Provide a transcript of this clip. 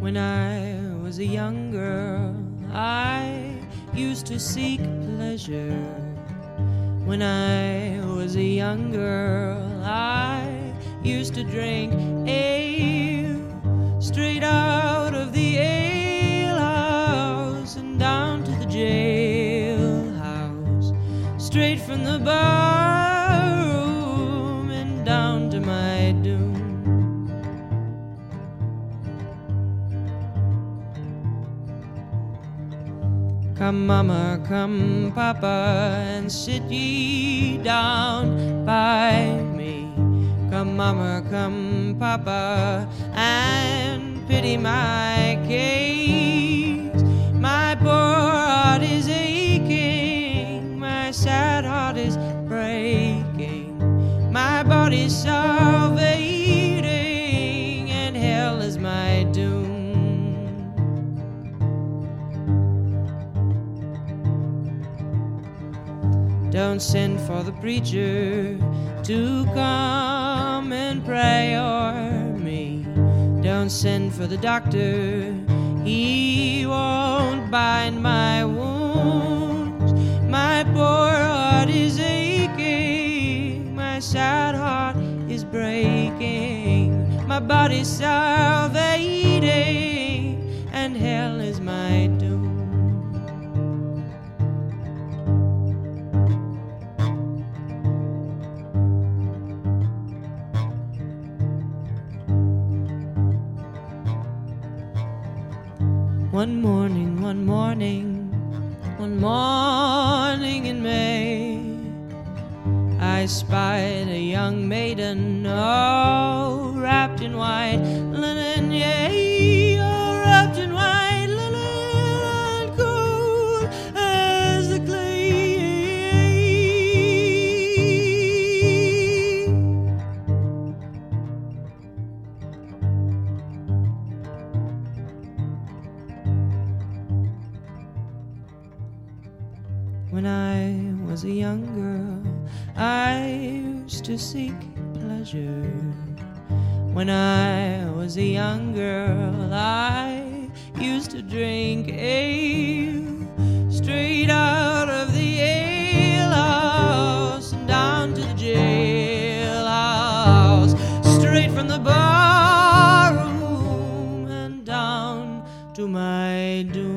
When I was a young girl, I used to seek pleasure. When I was a young girl, I used to drink ale straight out of the alehouse and down to the jailhouse, straight from the barroom and down to my doom. Come, mama, come, papa, and sit ye down by me. Come, mama, come, papa, and pity my case. My poor heart is aching, my sad heart is breaking, my body's salvating, Don't send for the preacher to come and pray o'er me. Don't send for the doctor, he won't bind my wounds. My poor heart is aching, my sad heart is breaking, my body's salvating, One morning, one morning, one morning in May, I spied a young maiden, oh, When I was a young girl, I used to seek pleasure. When I was a young girl, I used to drink ale straight out of the ale house and down to the jail house, straight from the bar room and down to my doom.